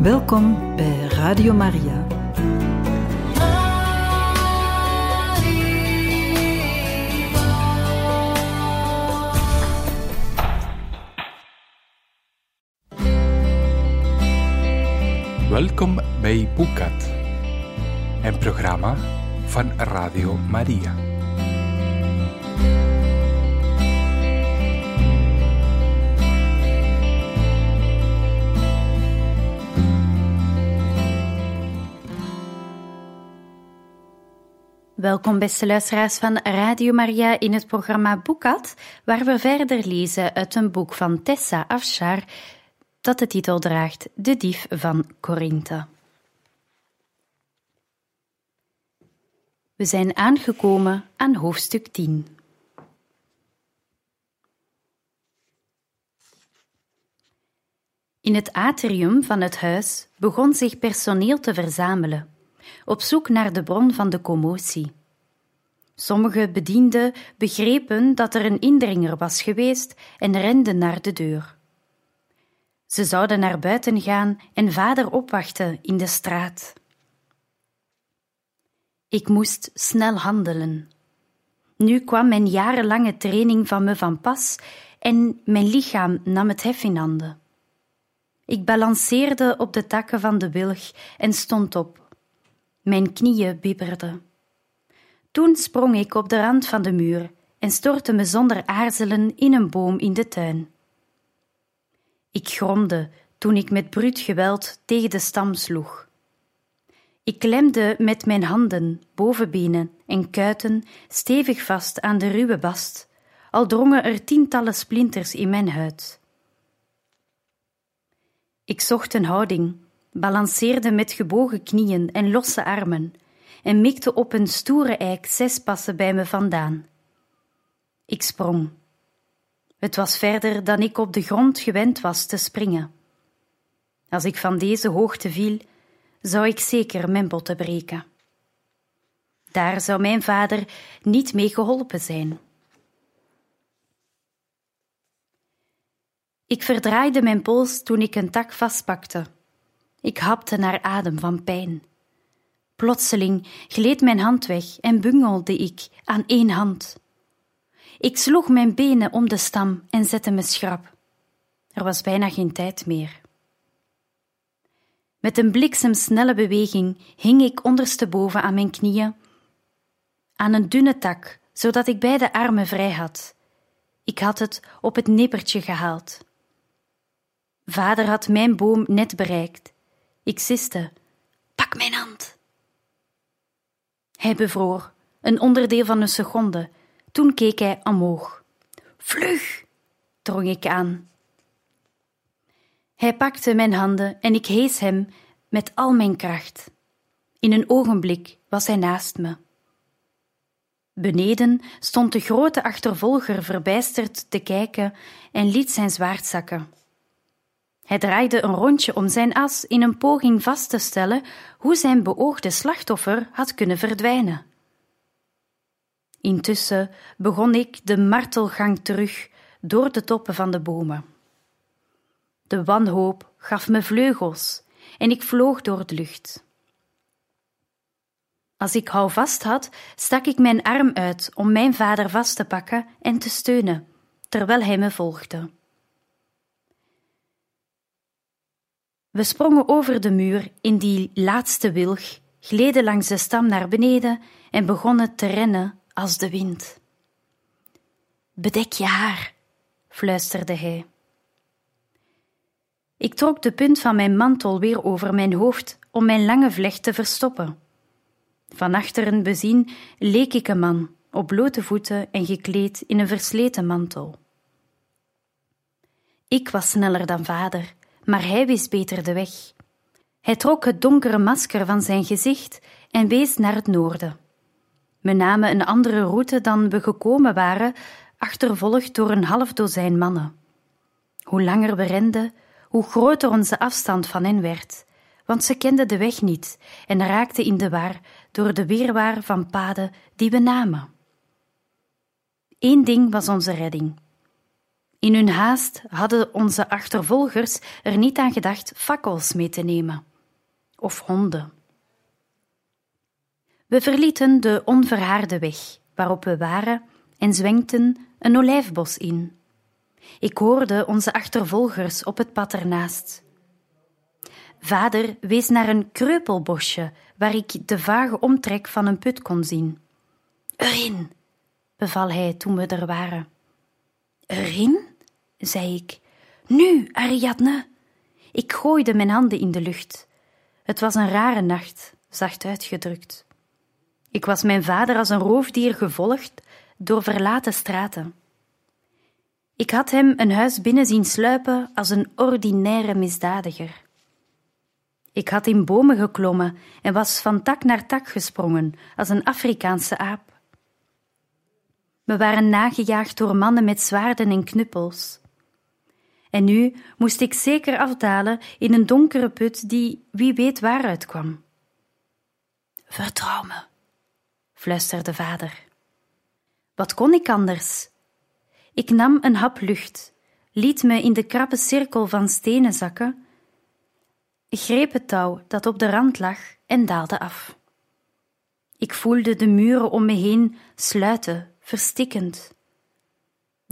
Welkom bij Radio Maria. Welkom bij Boekat, een programma van Radio Maria. Welkom beste luisteraars van Radio Maria in het programma Boekat, waar we verder lezen uit een boek van Tessa Afshar dat de titel draagt De dief van Korinthe. We zijn aangekomen aan hoofdstuk 10. In het atrium van het huis begon zich personeel te verzamelen, op zoek naar de bron van de commotie. Sommige bedienden begrepen dat er een indringer was geweest en renden naar de deur. Ze zouden naar buiten gaan en vader opwachten in de straat. Ik moest snel handelen. Nu kwam mijn jarenlange training van me van pas en mijn lichaam nam het hef in handen. Ik balanceerde op de takken van de wilg en stond op. Mijn knieën bibberden. Toen sprong ik op de rand van de muur en stortte me zonder aarzelen in een boom in de tuin. Ik gromde toen ik met bruut geweld tegen de stam sloeg. Ik klemde met mijn handen, bovenbenen en kuiten stevig vast aan de ruwe bast, al drongen er tientallen splinters in mijn huid. Ik zocht een houding, balanceerde met gebogen knieën en losse armen en mikte op een stoere eik zes passen bij me vandaan. Ik sprong. Het was verder dan ik op de grond gewend was te springen. Als ik van deze hoogte viel, zou ik zeker mijn botten breken. Daar zou mijn vader niet mee geholpen zijn. Ik verdraaide mijn pols toen ik een tak vastpakte. Ik hapte naar adem van pijn. Plotseling gleed mijn hand weg en bungelde ik aan één hand. Ik sloeg mijn benen om de stam en zette me schrap. Er was bijna geen tijd meer. Met een bliksemsnelle beweging hing ik ondersteboven aan mijn knieën, aan een dunne tak, zodat ik beide armen vrij had. Ik had het op het nippertje gehaald. Vader had mijn boom net bereikt. Ik siste: Pak mijn hand. Hij bevroor, een onderdeel van een seconde. Toen keek hij omhoog. Vlug! drong ik aan. Hij pakte mijn handen en ik hees hem met al mijn kracht. In een ogenblik was hij naast me. Beneden stond de grote achtervolger verbijsterd te kijken en liet zijn zwaard zakken. Hij draaide een rondje om zijn as in een poging vast te stellen hoe zijn beoogde slachtoffer had kunnen verdwijnen. Intussen begon ik de martelgang terug door de toppen van de bomen. De wanhoop gaf me vleugels en ik vloog door de lucht. Als ik houvast had, stak ik mijn arm uit om mijn vader vast te pakken en te steunen, terwijl hij me volgde. We sprongen over de muur in die laatste wilg, gleden langs de stam naar beneden en begonnen te rennen als de wind. Bedek je haar, fluisterde hij. Ik trok de punt van mijn mantel weer over mijn hoofd om mijn lange vlecht te verstoppen. Van achteren bezien leek ik een man, op blote voeten en gekleed in een versleten mantel. Ik was sneller dan vader, maar hij wist beter de weg. Hij trok het donkere masker van zijn gezicht en wees naar het noorden. We namen een andere route dan we gekomen waren, achtervolgd door een half dozijn mannen. Hoe langer we renden, hoe groter onze afstand van hen werd, want ze kenden de weg niet en raakten in de war door de weerwaar van paden die we namen. Eén ding was onze redding. In hun haast hadden onze achtervolgers er niet aan gedacht fakkels mee te nemen. Of honden. We verlieten de onverhaarde weg waarop we waren en zwenkten een olijfbos in. Ik hoorde onze achtervolgers op het pad ernaast. Vader wees naar een kreupelbosje waar ik de vage omtrek van een put kon zien. Erin, beval hij toen we er waren. Erin? Zei ik. Nu, Ariadne! Ik gooide mijn handen in de lucht. Het was een rare nacht, zacht uitgedrukt. Ik was mijn vader als een roofdier gevolgd door verlaten straten. Ik had hem een huis binnen zien sluipen als een ordinaire misdadiger. Ik had in bomen geklommen en was van tak naar tak gesprongen als een Afrikaanse aap. We waren nagejaagd door mannen met zwaarden en knuppels. En nu moest ik zeker afdalen in een donkere put die wie weet waaruit kwam. Vertrouw me, fluisterde vader. Wat kon ik anders? Ik nam een hap lucht, liet me in de krappe cirkel van stenen zakken, greep het touw dat op de rand lag en daalde af. Ik voelde de muren om me heen sluiten, verstikkend.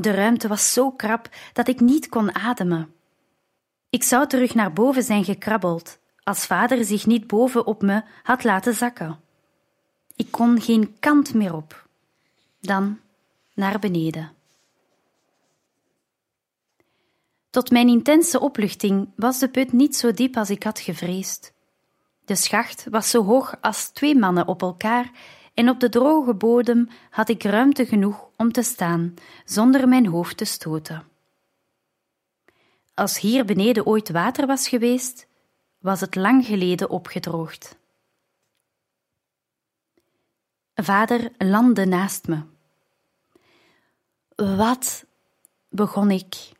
De ruimte was zo krap dat ik niet kon ademen. Ik zou terug naar boven zijn gekrabbeld, als vader zich niet boven op me had laten zakken. Ik kon geen kant meer op. Dan naar beneden. Tot mijn intense opluchting was de put niet zo diep als ik had gevreesd. De schacht was zo hoog als twee mannen op elkaar en op de droge bodem had ik ruimte genoeg om te staan, zonder mijn hoofd te stoten. Als hier beneden ooit water was geweest, was het lang geleden opgedroogd. Vader landde naast me. Wat? begon ik.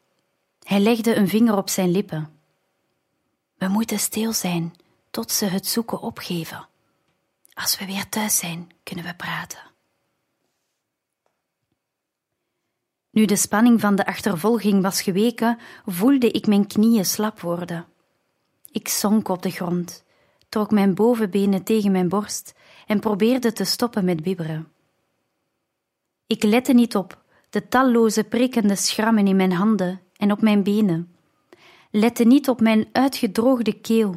Hij legde een vinger op zijn lippen. We moeten stil zijn tot ze het zoeken opgeven. Als we weer thuis zijn, kunnen we praten. Nu de spanning van de achtervolging was geweken, voelde ik mijn knieën slap worden. Ik zonk op de grond, trok mijn bovenbenen tegen mijn borst en probeerde te stoppen met bibberen. Ik lette niet op de talloze prikkende schrammen in mijn handen en op mijn benen, lette niet op mijn uitgedroogde keel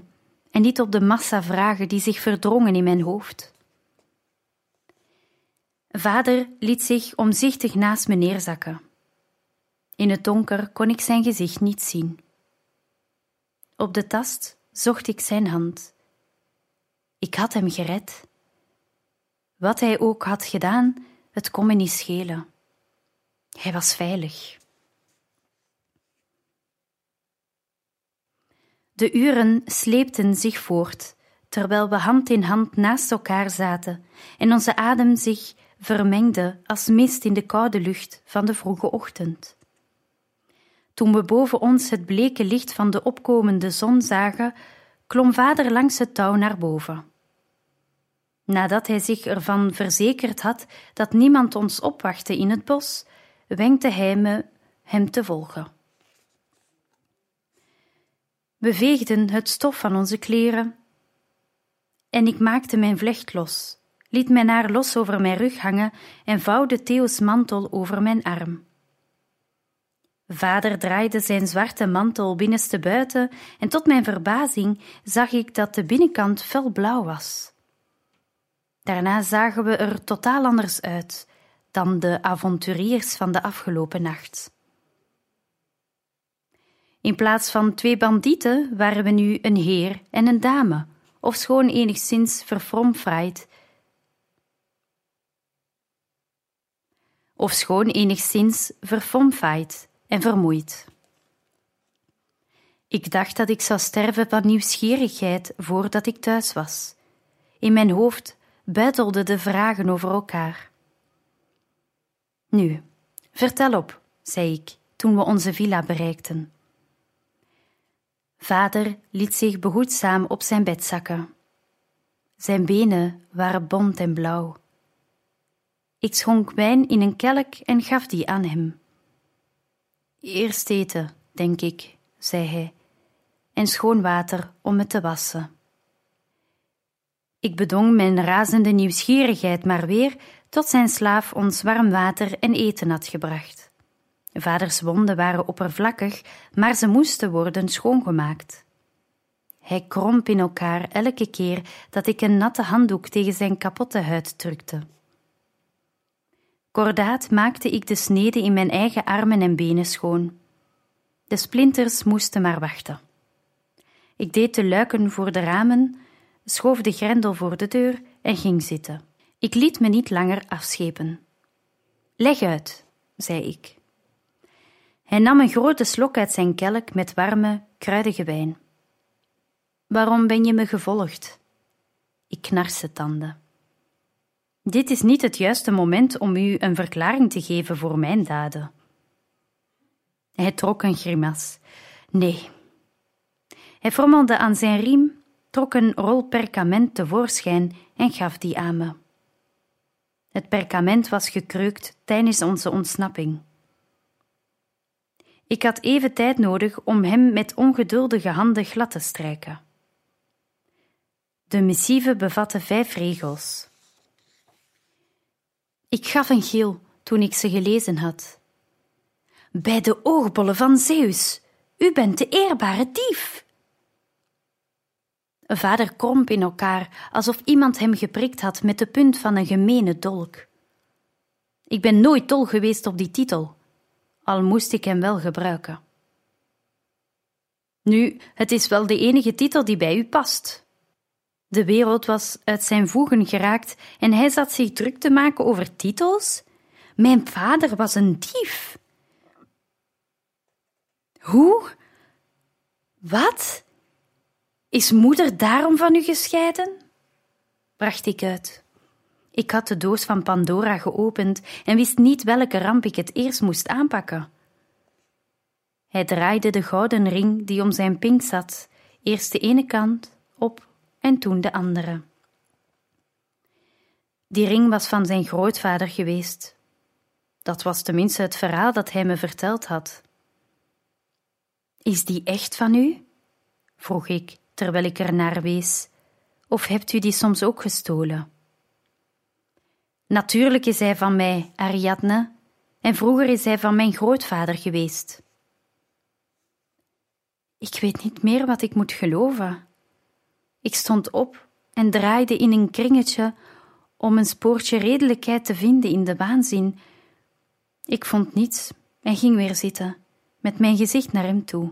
en niet op de massa vragen die zich verdrongen in mijn hoofd. Vader liet zich omzichtig naast me neerzakken. In het donker kon ik zijn gezicht niet zien. Op de tast zocht ik zijn hand. Ik had hem gered. Wat hij ook had gedaan, het kon me niet schelen. Hij was veilig. De uren sleepten zich voort, terwijl we hand in hand naast elkaar zaten en onze adem zich vermengde als mist in de koude lucht van de vroege ochtend. Toen we boven ons het bleke licht van de opkomende zon zagen, klom vader langs het touw naar boven. Nadat hij zich ervan verzekerd had dat niemand ons opwachtte in het bos, wenkte hij me hem te volgen. We veegden het stof van onze kleren en ik maakte mijn vlecht los, liet mijn haar los over mijn rug hangen en vouwde Theo's mantel over mijn arm. Vader draaide zijn zwarte mantel binnenste buiten en tot mijn verbazing zag ik dat de binnenkant felblauw was. Daarna zagen we er totaal anders uit dan de avonturiers van de afgelopen nacht. In plaats van twee bandieten waren we nu een heer en een dame, ofschoon enigszins verfromfraaid. Ofschoon enigszins verfomfaaid en vermoeid. Ik dacht dat ik zou sterven van nieuwsgierigheid voordat ik thuis was. In mijn hoofd buitelden de vragen over elkaar. Nu, vertel op, zei ik toen we onze villa bereikten. Vader liet zich behoedzaam op zijn bed zakken. Zijn benen waren bont en blauw. Ik schonk wijn in een kelk en gaf die aan hem. Eerst eten, denk ik, zei hij, en schoon water om me te wassen. Ik bedong mijn razende nieuwsgierigheid maar weer tot zijn slaaf ons warm water en eten had gebracht. Vaders wonden waren oppervlakkig, maar ze moesten worden schoongemaakt. Hij kromp in elkaar elke keer dat ik een natte handdoek tegen zijn kapotte huid drukte. Kordaat maakte ik de sneden in mijn eigen armen en benen schoon. De splinters moesten maar wachten. Ik deed de luiken voor de ramen, schoof de grendel voor de deur en ging zitten. Ik liet me niet langer afschepen. Leg uit, zei ik. Hij nam een grote slok uit zijn kelk met warme, kruidige wijn. Waarom ben je me gevolgd? Ik knarste tanden. Dit is niet het juiste moment om u een verklaring te geven voor mijn daden. Hij trok een grimas. Nee. Hij frommelde aan zijn riem, trok een rol perkament tevoorschijn en gaf die aan me. Het perkament was gekreukt tijdens onze ontsnapping. Ik had even tijd nodig om hem met ongeduldige handen glad te strijken. De missieve bevatte vijf regels. Ik gaf een gil toen ik ze gelezen had. Bij de oogbollen van Zeus, u bent de eerbare dief. Vader kromp in elkaar, alsof iemand hem geprikt had met de punt van een gemene dolk. Ik ben nooit dol geweest op die titel, al moest ik hem wel gebruiken. Nu, het is wel de enige titel die bij u past. De wereld was uit zijn voegen geraakt en hij zat zich druk te maken over titels. Mijn vader was een dief. Hoe? Wat? Is moeder daarom van u gescheiden? bracht ik uit. Ik had de doos van Pandora geopend en wist niet welke ramp ik het eerst moest aanpakken. Hij draaide de gouden ring die om zijn pink zat, eerst de ene kant en toen de andere. Die ring was van zijn grootvader geweest. Dat was tenminste het verhaal dat hij me verteld had. Is die echt van u? vroeg ik terwijl ik er naar wees. Of hebt u die soms ook gestolen? Natuurlijk is hij van mij, Ariadne, en vroeger is hij van mijn grootvader geweest. Ik weet niet meer wat ik moet geloven. Ik stond op en draaide in een kringetje om een spoortje redelijkheid te vinden in de waanzin. Ik vond niets en ging weer zitten, met mijn gezicht naar hem toe.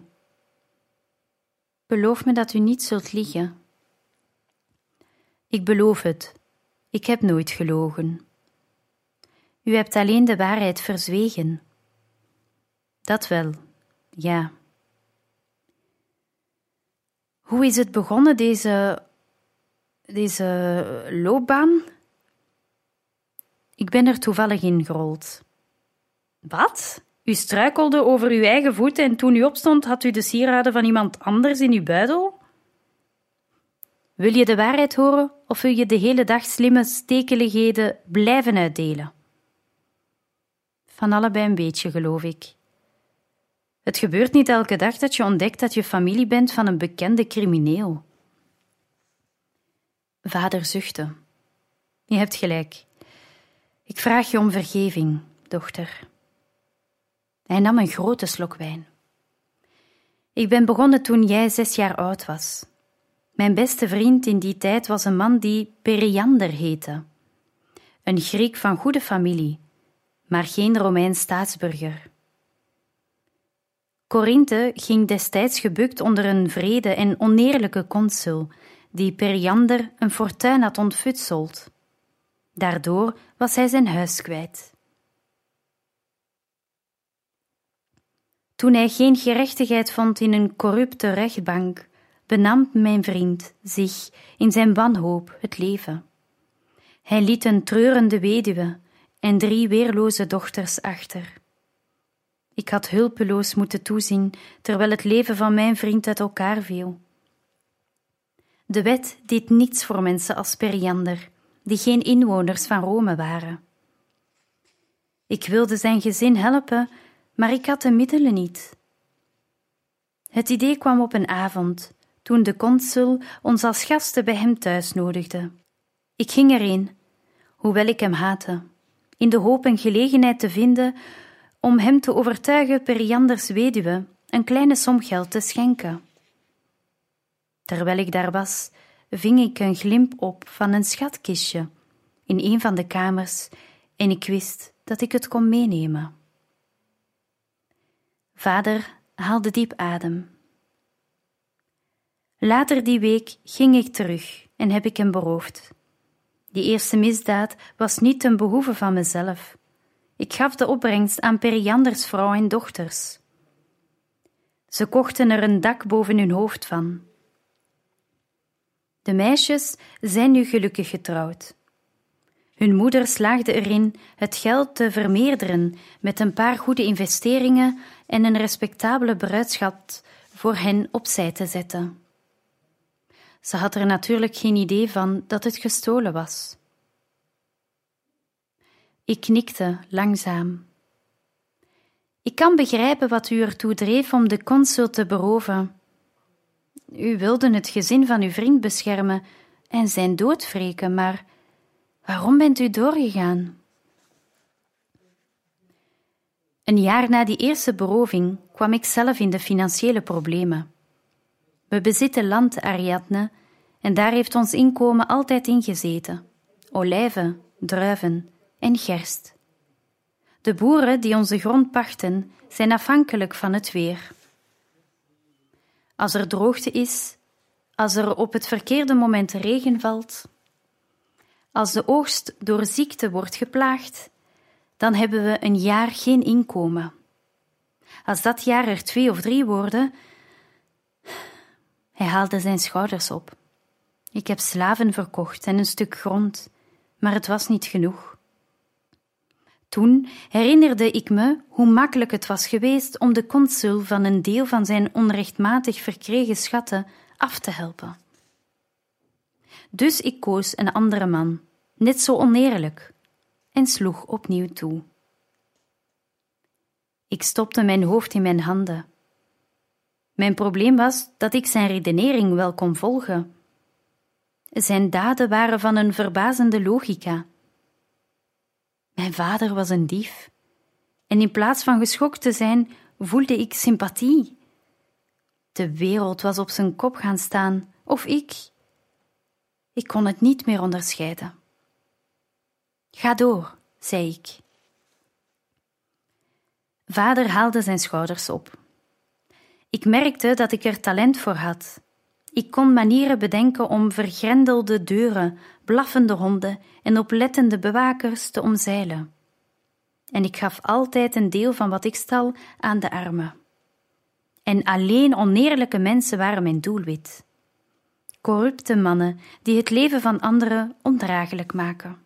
Beloof me dat u niet zult liegen. Ik beloof het. Ik heb nooit gelogen. U hebt alleen de waarheid verzwegen. Dat wel, ja. Hoe is het begonnen, deze, deze loopbaan? Ik ben er toevallig in gerold. Wat? U struikelde over uw eigen voeten en toen u opstond had u de sieraden van iemand anders in uw buidel? Wil je de waarheid horen of wil je de hele dag slimme stekeligheden blijven uitdelen? Van allebei een beetje, geloof ik. Het gebeurt niet elke dag dat je ontdekt dat je familie bent van een bekende crimineel. Vader zuchtte. Je hebt gelijk. Ik vraag je om vergeving, dochter. Hij nam een grote slok wijn. Ik ben begonnen toen jij zes jaar oud was. Mijn beste vriend in die tijd was een man die Periander heette. Een Griek van goede familie, maar geen Romeins staatsburger. Corinthe ging destijds gebukt onder een vrede en oneerlijke consul, die Periander een fortuin had ontfutseld. Daardoor was hij zijn huis kwijt. Toen hij geen gerechtigheid vond in een corrupte rechtbank, benam mijn vriend zich in zijn wanhoop het leven. Hij liet een treurende weduwe en drie weerloze dochters achter. Ik had hulpeloos moeten toezien terwijl het leven van mijn vriend uit elkaar viel. De wet deed niets voor mensen als Periander, die geen inwoners van Rome waren. Ik wilde zijn gezin helpen, maar ik had de middelen niet. Het idee kwam op een avond, toen de consul ons als gasten bij hem thuis nodigde. Ik ging erheen, hoewel ik hem haatte, in de hoop een gelegenheid te vinden om hem te overtuigen Perianders weduwe een kleine som geld te schenken. Terwijl ik daar was, ving ik een glimp op van een schatkistje in een van de kamers en ik wist dat ik het kon meenemen. Vader haalde diep adem. Later die week ging ik terug en heb ik hem beroofd. Die eerste misdaad was niet ten behoeve van mezelf. Ik gaf de opbrengst aan Perianders vrouw en dochters. Ze kochten er een dak boven hun hoofd van. De meisjes zijn nu gelukkig getrouwd. Hun moeder slaagde erin het geld te vermeerderen met een paar goede investeringen en een respectabele bruidschat voor hen opzij te zetten. Ze had er natuurlijk geen idee van dat het gestolen was. Ik knikte langzaam. Ik kan begrijpen wat u ertoe dreef om de consul te beroven. U wilde het gezin van uw vriend beschermen en zijn dood wreken, maar waarom bent u doorgegaan? Een jaar na die eerste beroving kwam ik zelf in de financiële problemen. We bezitten land, Ariadne, en daar heeft ons inkomen altijd in gezeten: olijven, druiven en gerst. De boeren die onze grond pachten, zijn afhankelijk van het weer. Als er droogte is, als er op het verkeerde moment regen valt, als de oogst door ziekte wordt geplaagd, dan hebben we een jaar geen inkomen. Als dat jaar er twee of drie worden. Hij haalde zijn schouders op. Ik heb slaven verkocht en een stuk grond, maar het was niet genoeg. Toen herinnerde ik me hoe makkelijk het was geweest om de consul van een deel van zijn onrechtmatig verkregen schatten af te helpen. Dus ik koos een andere man, net zo oneerlijk, en sloeg opnieuw toe. Ik stopte mijn hoofd in mijn handen. Mijn probleem was dat ik zijn redenering wel kon volgen. Zijn daden waren van een verbazende logica. Mijn vader was een dief, en in plaats van geschokt te zijn, voelde ik sympathie. De wereld was op zijn kop gaan staan, of ik. Ik kon het niet meer onderscheiden. Ga door, zei ik. Vader haalde zijn schouders op. Ik merkte dat ik er talent voor had. Ik kon manieren bedenken om vergrendelde deuren, blaffende honden en oplettende bewakers te omzeilen. En ik gaf altijd een deel van wat ik stal aan de armen. En alleen oneerlijke mensen waren mijn doelwit. Corrupte mannen die het leven van anderen ondraaglijk maken.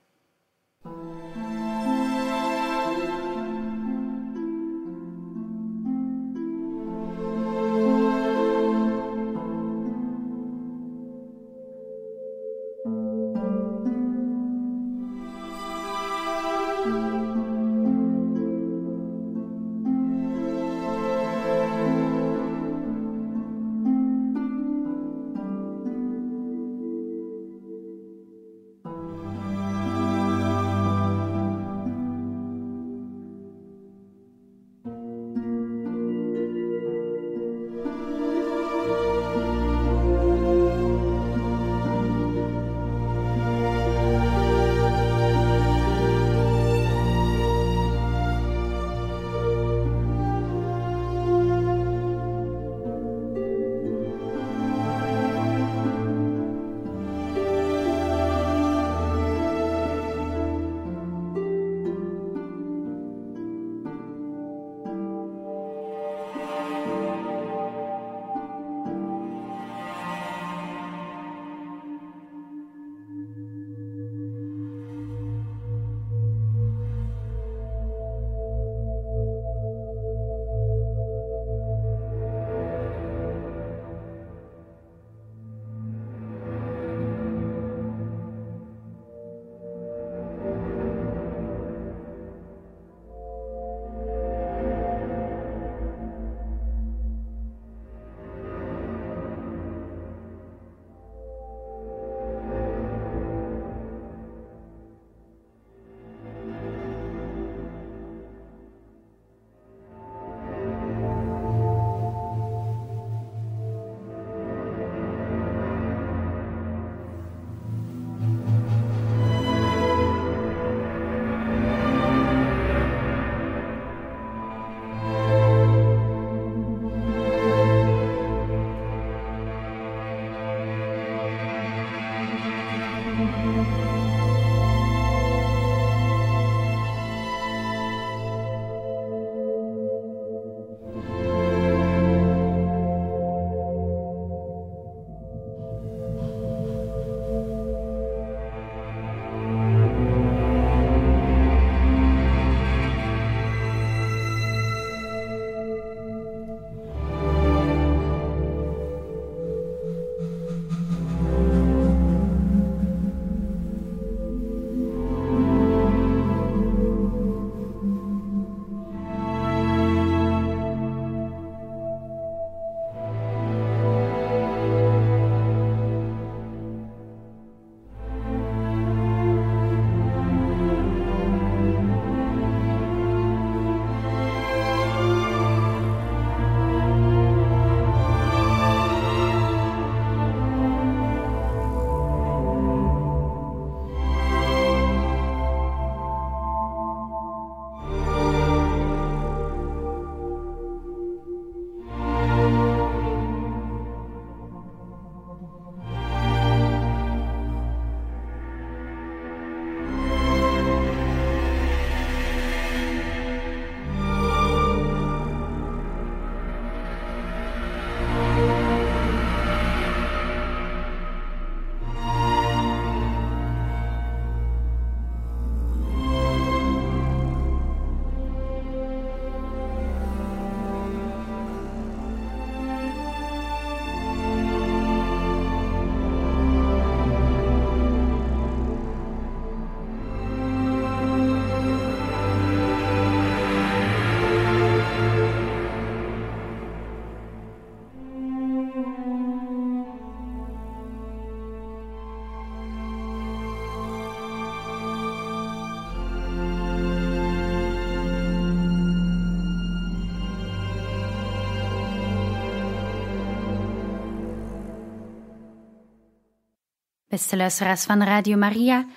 Beste luisteraars van Radio Maria,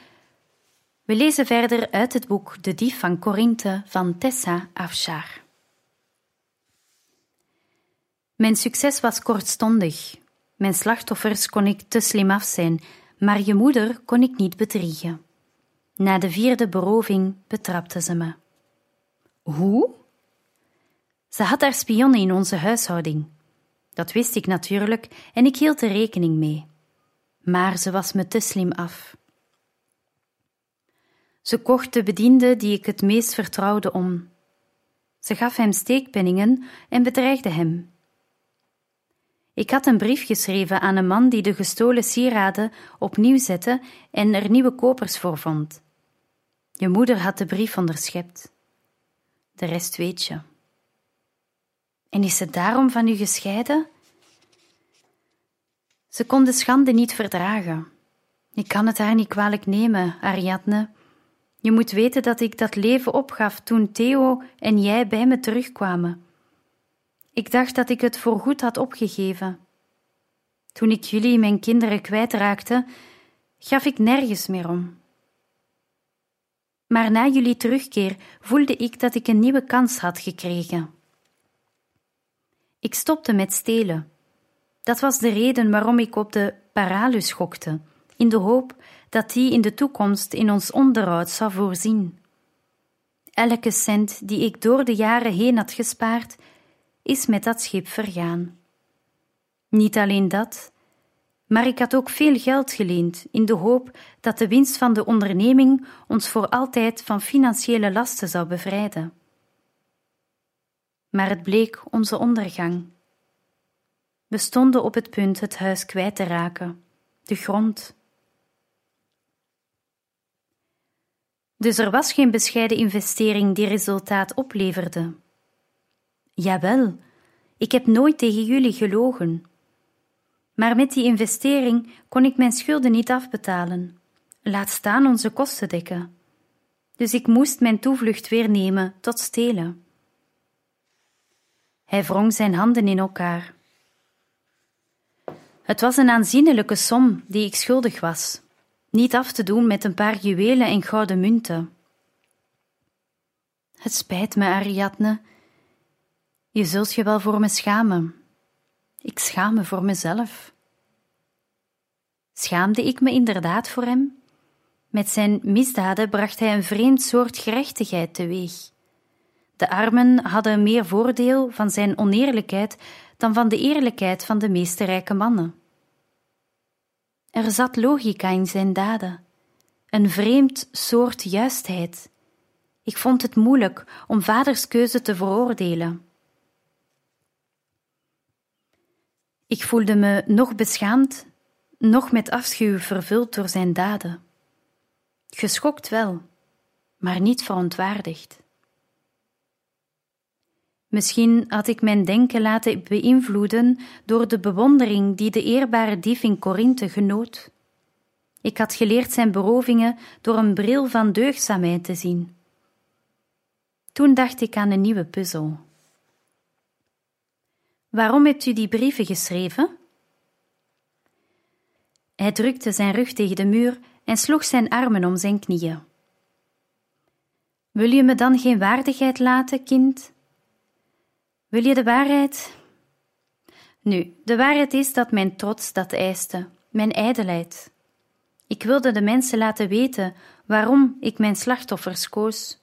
we lezen verder uit het boek De Dief van Corinthe van Tessa Afshar. Mijn succes was kortstondig. Mijn slachtoffers kon ik te slim af zijn, maar je moeder kon ik niet bedriegen. Na de vierde beroving betrapte ze me. Hoe? Ze had haar spionnen in onze huishouding. Dat wist ik natuurlijk en ik hield er rekening mee. Maar ze was me te slim af. Ze kocht de bediende die ik het meest vertrouwde om. Ze gaf hem steekpenningen en bedreigde hem. Ik had een brief geschreven aan een man die de gestolen sieraden opnieuw zette en er nieuwe kopers voor vond. Je moeder had de brief onderschept. De rest weet je. En is ze daarom van u gescheiden? Ze kon de schande niet verdragen. Ik kan het haar niet kwalijk nemen, Ariadne. Je moet weten dat ik dat leven opgaf toen Theo en jij bij me terugkwamen. Ik dacht dat ik het voorgoed had opgegeven. Toen ik jullie, mijn kinderen, kwijtraakte, gaf ik nergens meer om. Maar na jullie terugkeer voelde ik dat ik een nieuwe kans had gekregen. Ik stopte met stelen. Dat was de reden waarom ik op de paralus gokte, in de hoop dat die in de toekomst in ons onderhoud zou voorzien. Elke cent die ik door de jaren heen had gespaard, is met dat schip vergaan. Niet alleen dat, maar ik had ook veel geld geleend in de hoop dat de winst van de onderneming ons voor altijd van financiële lasten zou bevrijden. Maar het bleek onze ondergang. We stonden op het punt het huis kwijt te raken, de grond. Dus er was geen bescheiden investering die resultaat opleverde. Jawel, ik heb nooit tegen jullie gelogen. Maar met die investering kon ik mijn schulden niet afbetalen, laat staan onze kosten dekken. Dus ik moest mijn toevlucht weer nemen tot stelen. Hij wrong zijn handen in elkaar. Het was een aanzienlijke som die ik schuldig was, niet af te doen met een paar juwelen en gouden munten. Het spijt me, Ariadne. Je zult je wel voor me schamen. Ik schaam me voor mezelf. Schaamde ik me inderdaad voor hem? Met zijn misdaden bracht hij een vreemd soort gerechtigheid teweeg. De armen hadden meer voordeel van zijn oneerlijkheid dan van de eerlijkheid van de meeste rijke mannen. Er zat logica in zijn daden, een vreemd soort juistheid. Ik vond het moeilijk om vaders keuze te veroordelen. Ik voelde me nog beschaamd, nog met afschuw vervuld door zijn daden. Geschokt wel, maar niet verontwaardigd. Misschien had ik mijn denken laten beïnvloeden door de bewondering die de eerbare dief in Korinthe genoot. Ik had geleerd zijn berovingen door een bril van deugdzaamheid te zien. Toen dacht ik aan een nieuwe puzzel. Waarom hebt u die brieven geschreven? Hij drukte zijn rug tegen de muur en sloeg zijn armen om zijn knieën. Wil je me dan geen waardigheid laten, kind? Wil je de waarheid? Nu, de waarheid is dat mijn trots dat eiste, mijn ijdelheid. Ik wilde de mensen laten weten waarom ik mijn slachtoffers koos.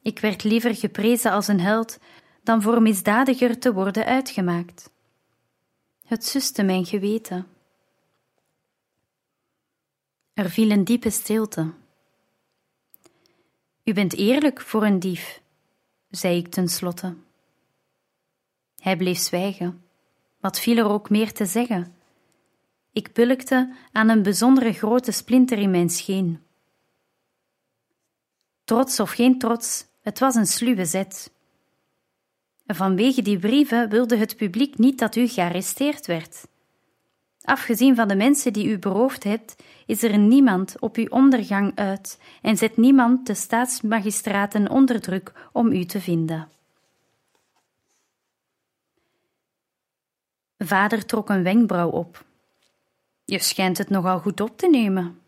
Ik werd liever geprezen als een held dan voor misdadiger te worden uitgemaakt. Het suste mijn geweten. Er viel een diepe stilte. U bent eerlijk voor een dief, zei ik tenslotte. Hij bleef zwijgen. Wat viel er ook meer te zeggen? Ik pulkte aan een bijzondere grote splinter in mijn scheen. Trots of geen trots, het was een sluwe zet. Vanwege die brieven wilde het publiek niet dat u gearresteerd werd. Afgezien van de mensen die u beroofd hebt, is er niemand op uw ondergang uit en zet niemand de staatsmagistraten onder druk om u te vinden. Vader trok een wenkbrauw op. Je schijnt het nogal goed op te nemen.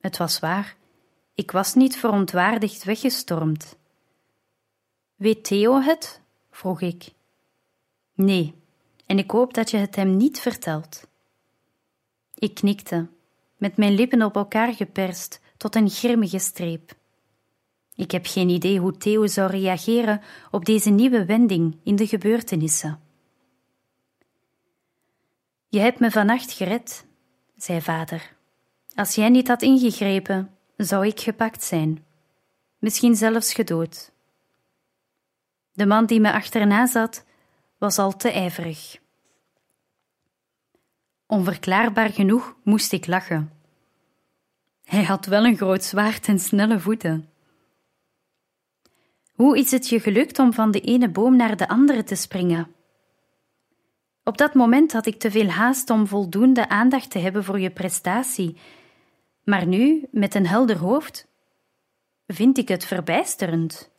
Het was waar. Ik was niet verontwaardigd weggestormd. Weet Theo het? vroeg ik. Nee, en ik hoop dat je het hem niet vertelt. Ik knikte, met mijn lippen op elkaar geperst tot een grimmige streep. Ik heb geen idee hoe Theo zou reageren op deze nieuwe wending in de gebeurtenissen. Je hebt me vannacht gered, zei vader. Als jij niet had ingegrepen, zou ik gepakt zijn, misschien zelfs gedood. De man die me achterna zat, was al te ijverig. Onverklaarbaar genoeg moest ik lachen. Hij had wel een groot zwaard en snelle voeten. Hoe is het je gelukt om van de ene boom naar de andere te springen? Op dat moment had ik te veel haast om voldoende aandacht te hebben voor je prestatie, maar nu, met een helder hoofd, vind ik het verbijsterend.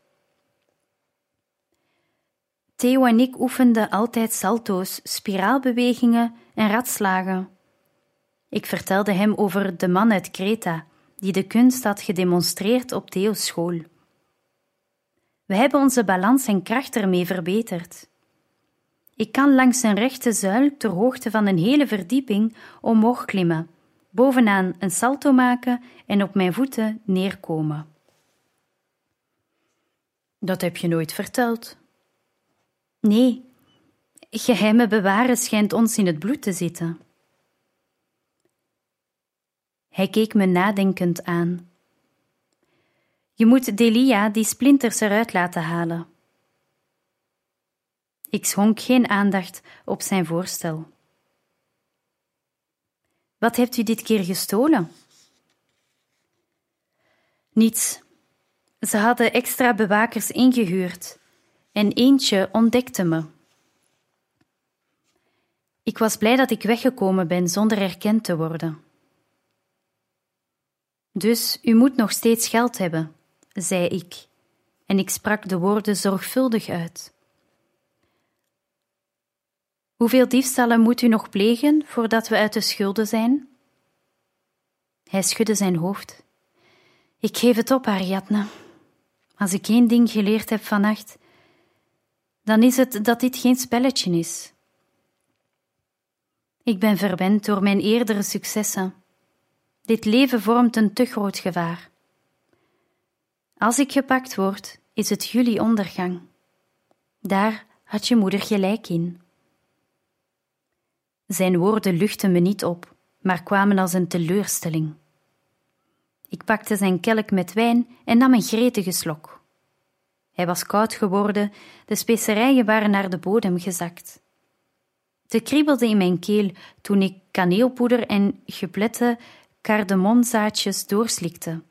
Theo en ik oefenden altijd salto's, spiraalbewegingen en ratslagen. Ik vertelde hem over de man uit Kreta, die de kunst had gedemonstreerd op Theo's school. We hebben onze balans en kracht ermee verbeterd. Ik kan langs een rechte zuil ter hoogte van een hele verdieping omhoog klimmen, bovenaan een salto maken en op mijn voeten neerkomen. Dat heb je nooit verteld. Nee, geheimen bewaren schijnt ons in het bloed te zitten. Hij keek me nadenkend aan. Je moet Delia die splinters eruit laten halen. Ik schonk geen aandacht op zijn voorstel. Wat hebt u dit keer gestolen? Niets. Ze hadden extra bewakers ingehuurd en eentje ontdekte me. Ik was blij dat ik weggekomen ben zonder erkend te worden. Dus u moet nog steeds geld hebben, zei ik, en ik sprak de woorden zorgvuldig uit. Hoeveel diefstallen moet u nog plegen voordat we uit de schulden zijn? Hij schudde zijn hoofd. Ik geef het op, Ariadne. Als ik één ding geleerd heb vannacht, dan is het dat dit geen spelletje is. Ik ben verwend door mijn eerdere successen. Dit leven vormt een te groot gevaar. Als ik gepakt word, is het jullie ondergang. Daar had je moeder gelijk in. Zijn woorden luchten me niet op, maar kwamen als een teleurstelling. Ik pakte zijn kelk met wijn en nam een gretige slok. Hij was koud geworden, de specerijen waren naar de bodem gezakt. Ze kriebelde in mijn keel toen ik kaneelpoeder en geplette kardemomzaadjes doorslikte,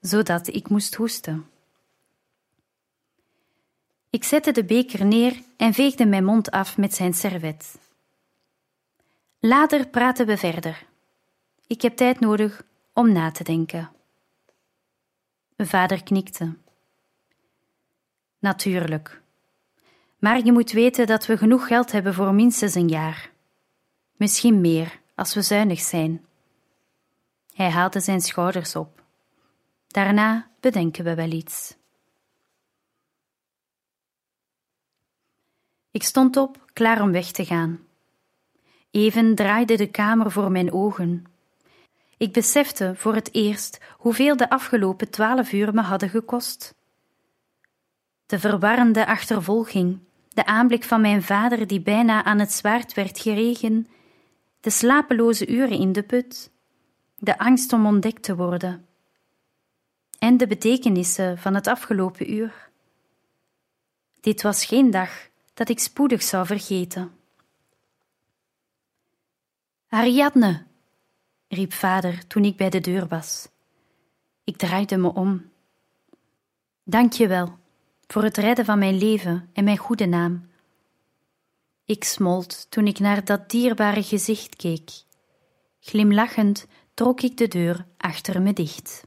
zodat ik moest hoesten. Ik zette de beker neer en veegde mijn mond af met zijn servet. Later praten we verder. Ik heb tijd nodig om na te denken. Vader knikte. Natuurlijk. Maar je moet weten dat we genoeg geld hebben voor minstens een jaar. Misschien meer, als we zuinig zijn. Hij haalde zijn schouders op. Daarna bedenken we wel iets. Ik stond op, klaar om weg te gaan. Even draaide de kamer voor mijn ogen. Ik besefte voor het eerst hoeveel de afgelopen twaalf uur me hadden gekost. De verwarrende achtervolging, de aanblik van mijn vader die bijna aan het zwaard werd geregen, de slapeloze uren in de put, de angst om ontdekt te worden, en de betekenissen van het afgelopen uur. Dit was geen dag dat ik spoedig zou vergeten. Ariadne, riep vader toen ik bij de deur was. Ik draaide me om. Dank je wel voor het redden van mijn leven en mijn goede naam. Ik smolt toen ik naar dat dierbare gezicht keek. Glimlachend trok ik de deur achter me dicht.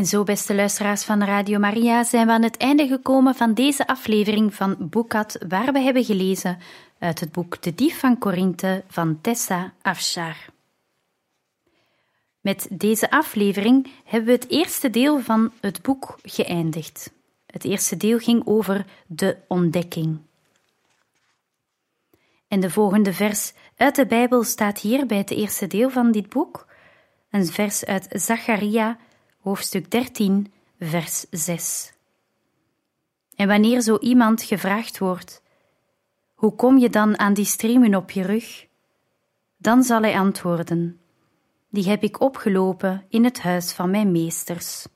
En zo, beste luisteraars van Radio Maria, zijn we aan het einde gekomen van deze aflevering van Boekat, waar we hebben gelezen uit het boek De Dief van Korinthe van Tessa Afshar. Met deze aflevering hebben we het eerste deel van het boek geëindigd. Het eerste deel ging over de ontdekking. En de volgende vers uit de Bijbel staat hier bij het eerste deel van dit boek. Een vers uit Zacharia, hoofdstuk 13, vers 6. En wanneer zo iemand gevraagd wordt: Hoe kom je dan aan die striemen op je rug? Dan zal hij antwoorden: Die heb ik opgelopen in het huis van mijn meesters.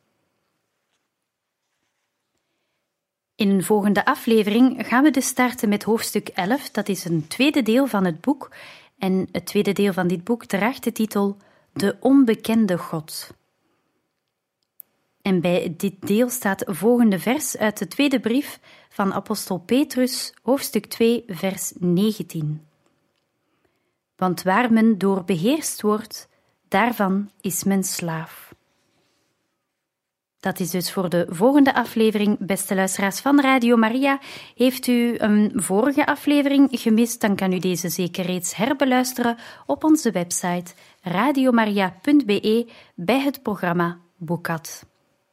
In een volgende aflevering gaan we dus starten met hoofdstuk 11. Dat is een tweede deel van het boek. En het tweede deel van dit boek draagt de titel De Onbekende God. En bij dit deel staat volgende vers uit de tweede brief van apostel Petrus, hoofdstuk 2, vers 19. Want waar men door beheerst wordt, daarvan is men slaaf. Dat is dus voor de volgende aflevering, beste luisteraars van Radio Maria. Heeft u een vorige aflevering gemist, dan kan u deze zeker reeds herbeluisteren op onze website radiomaria.be bij het programma Boekat.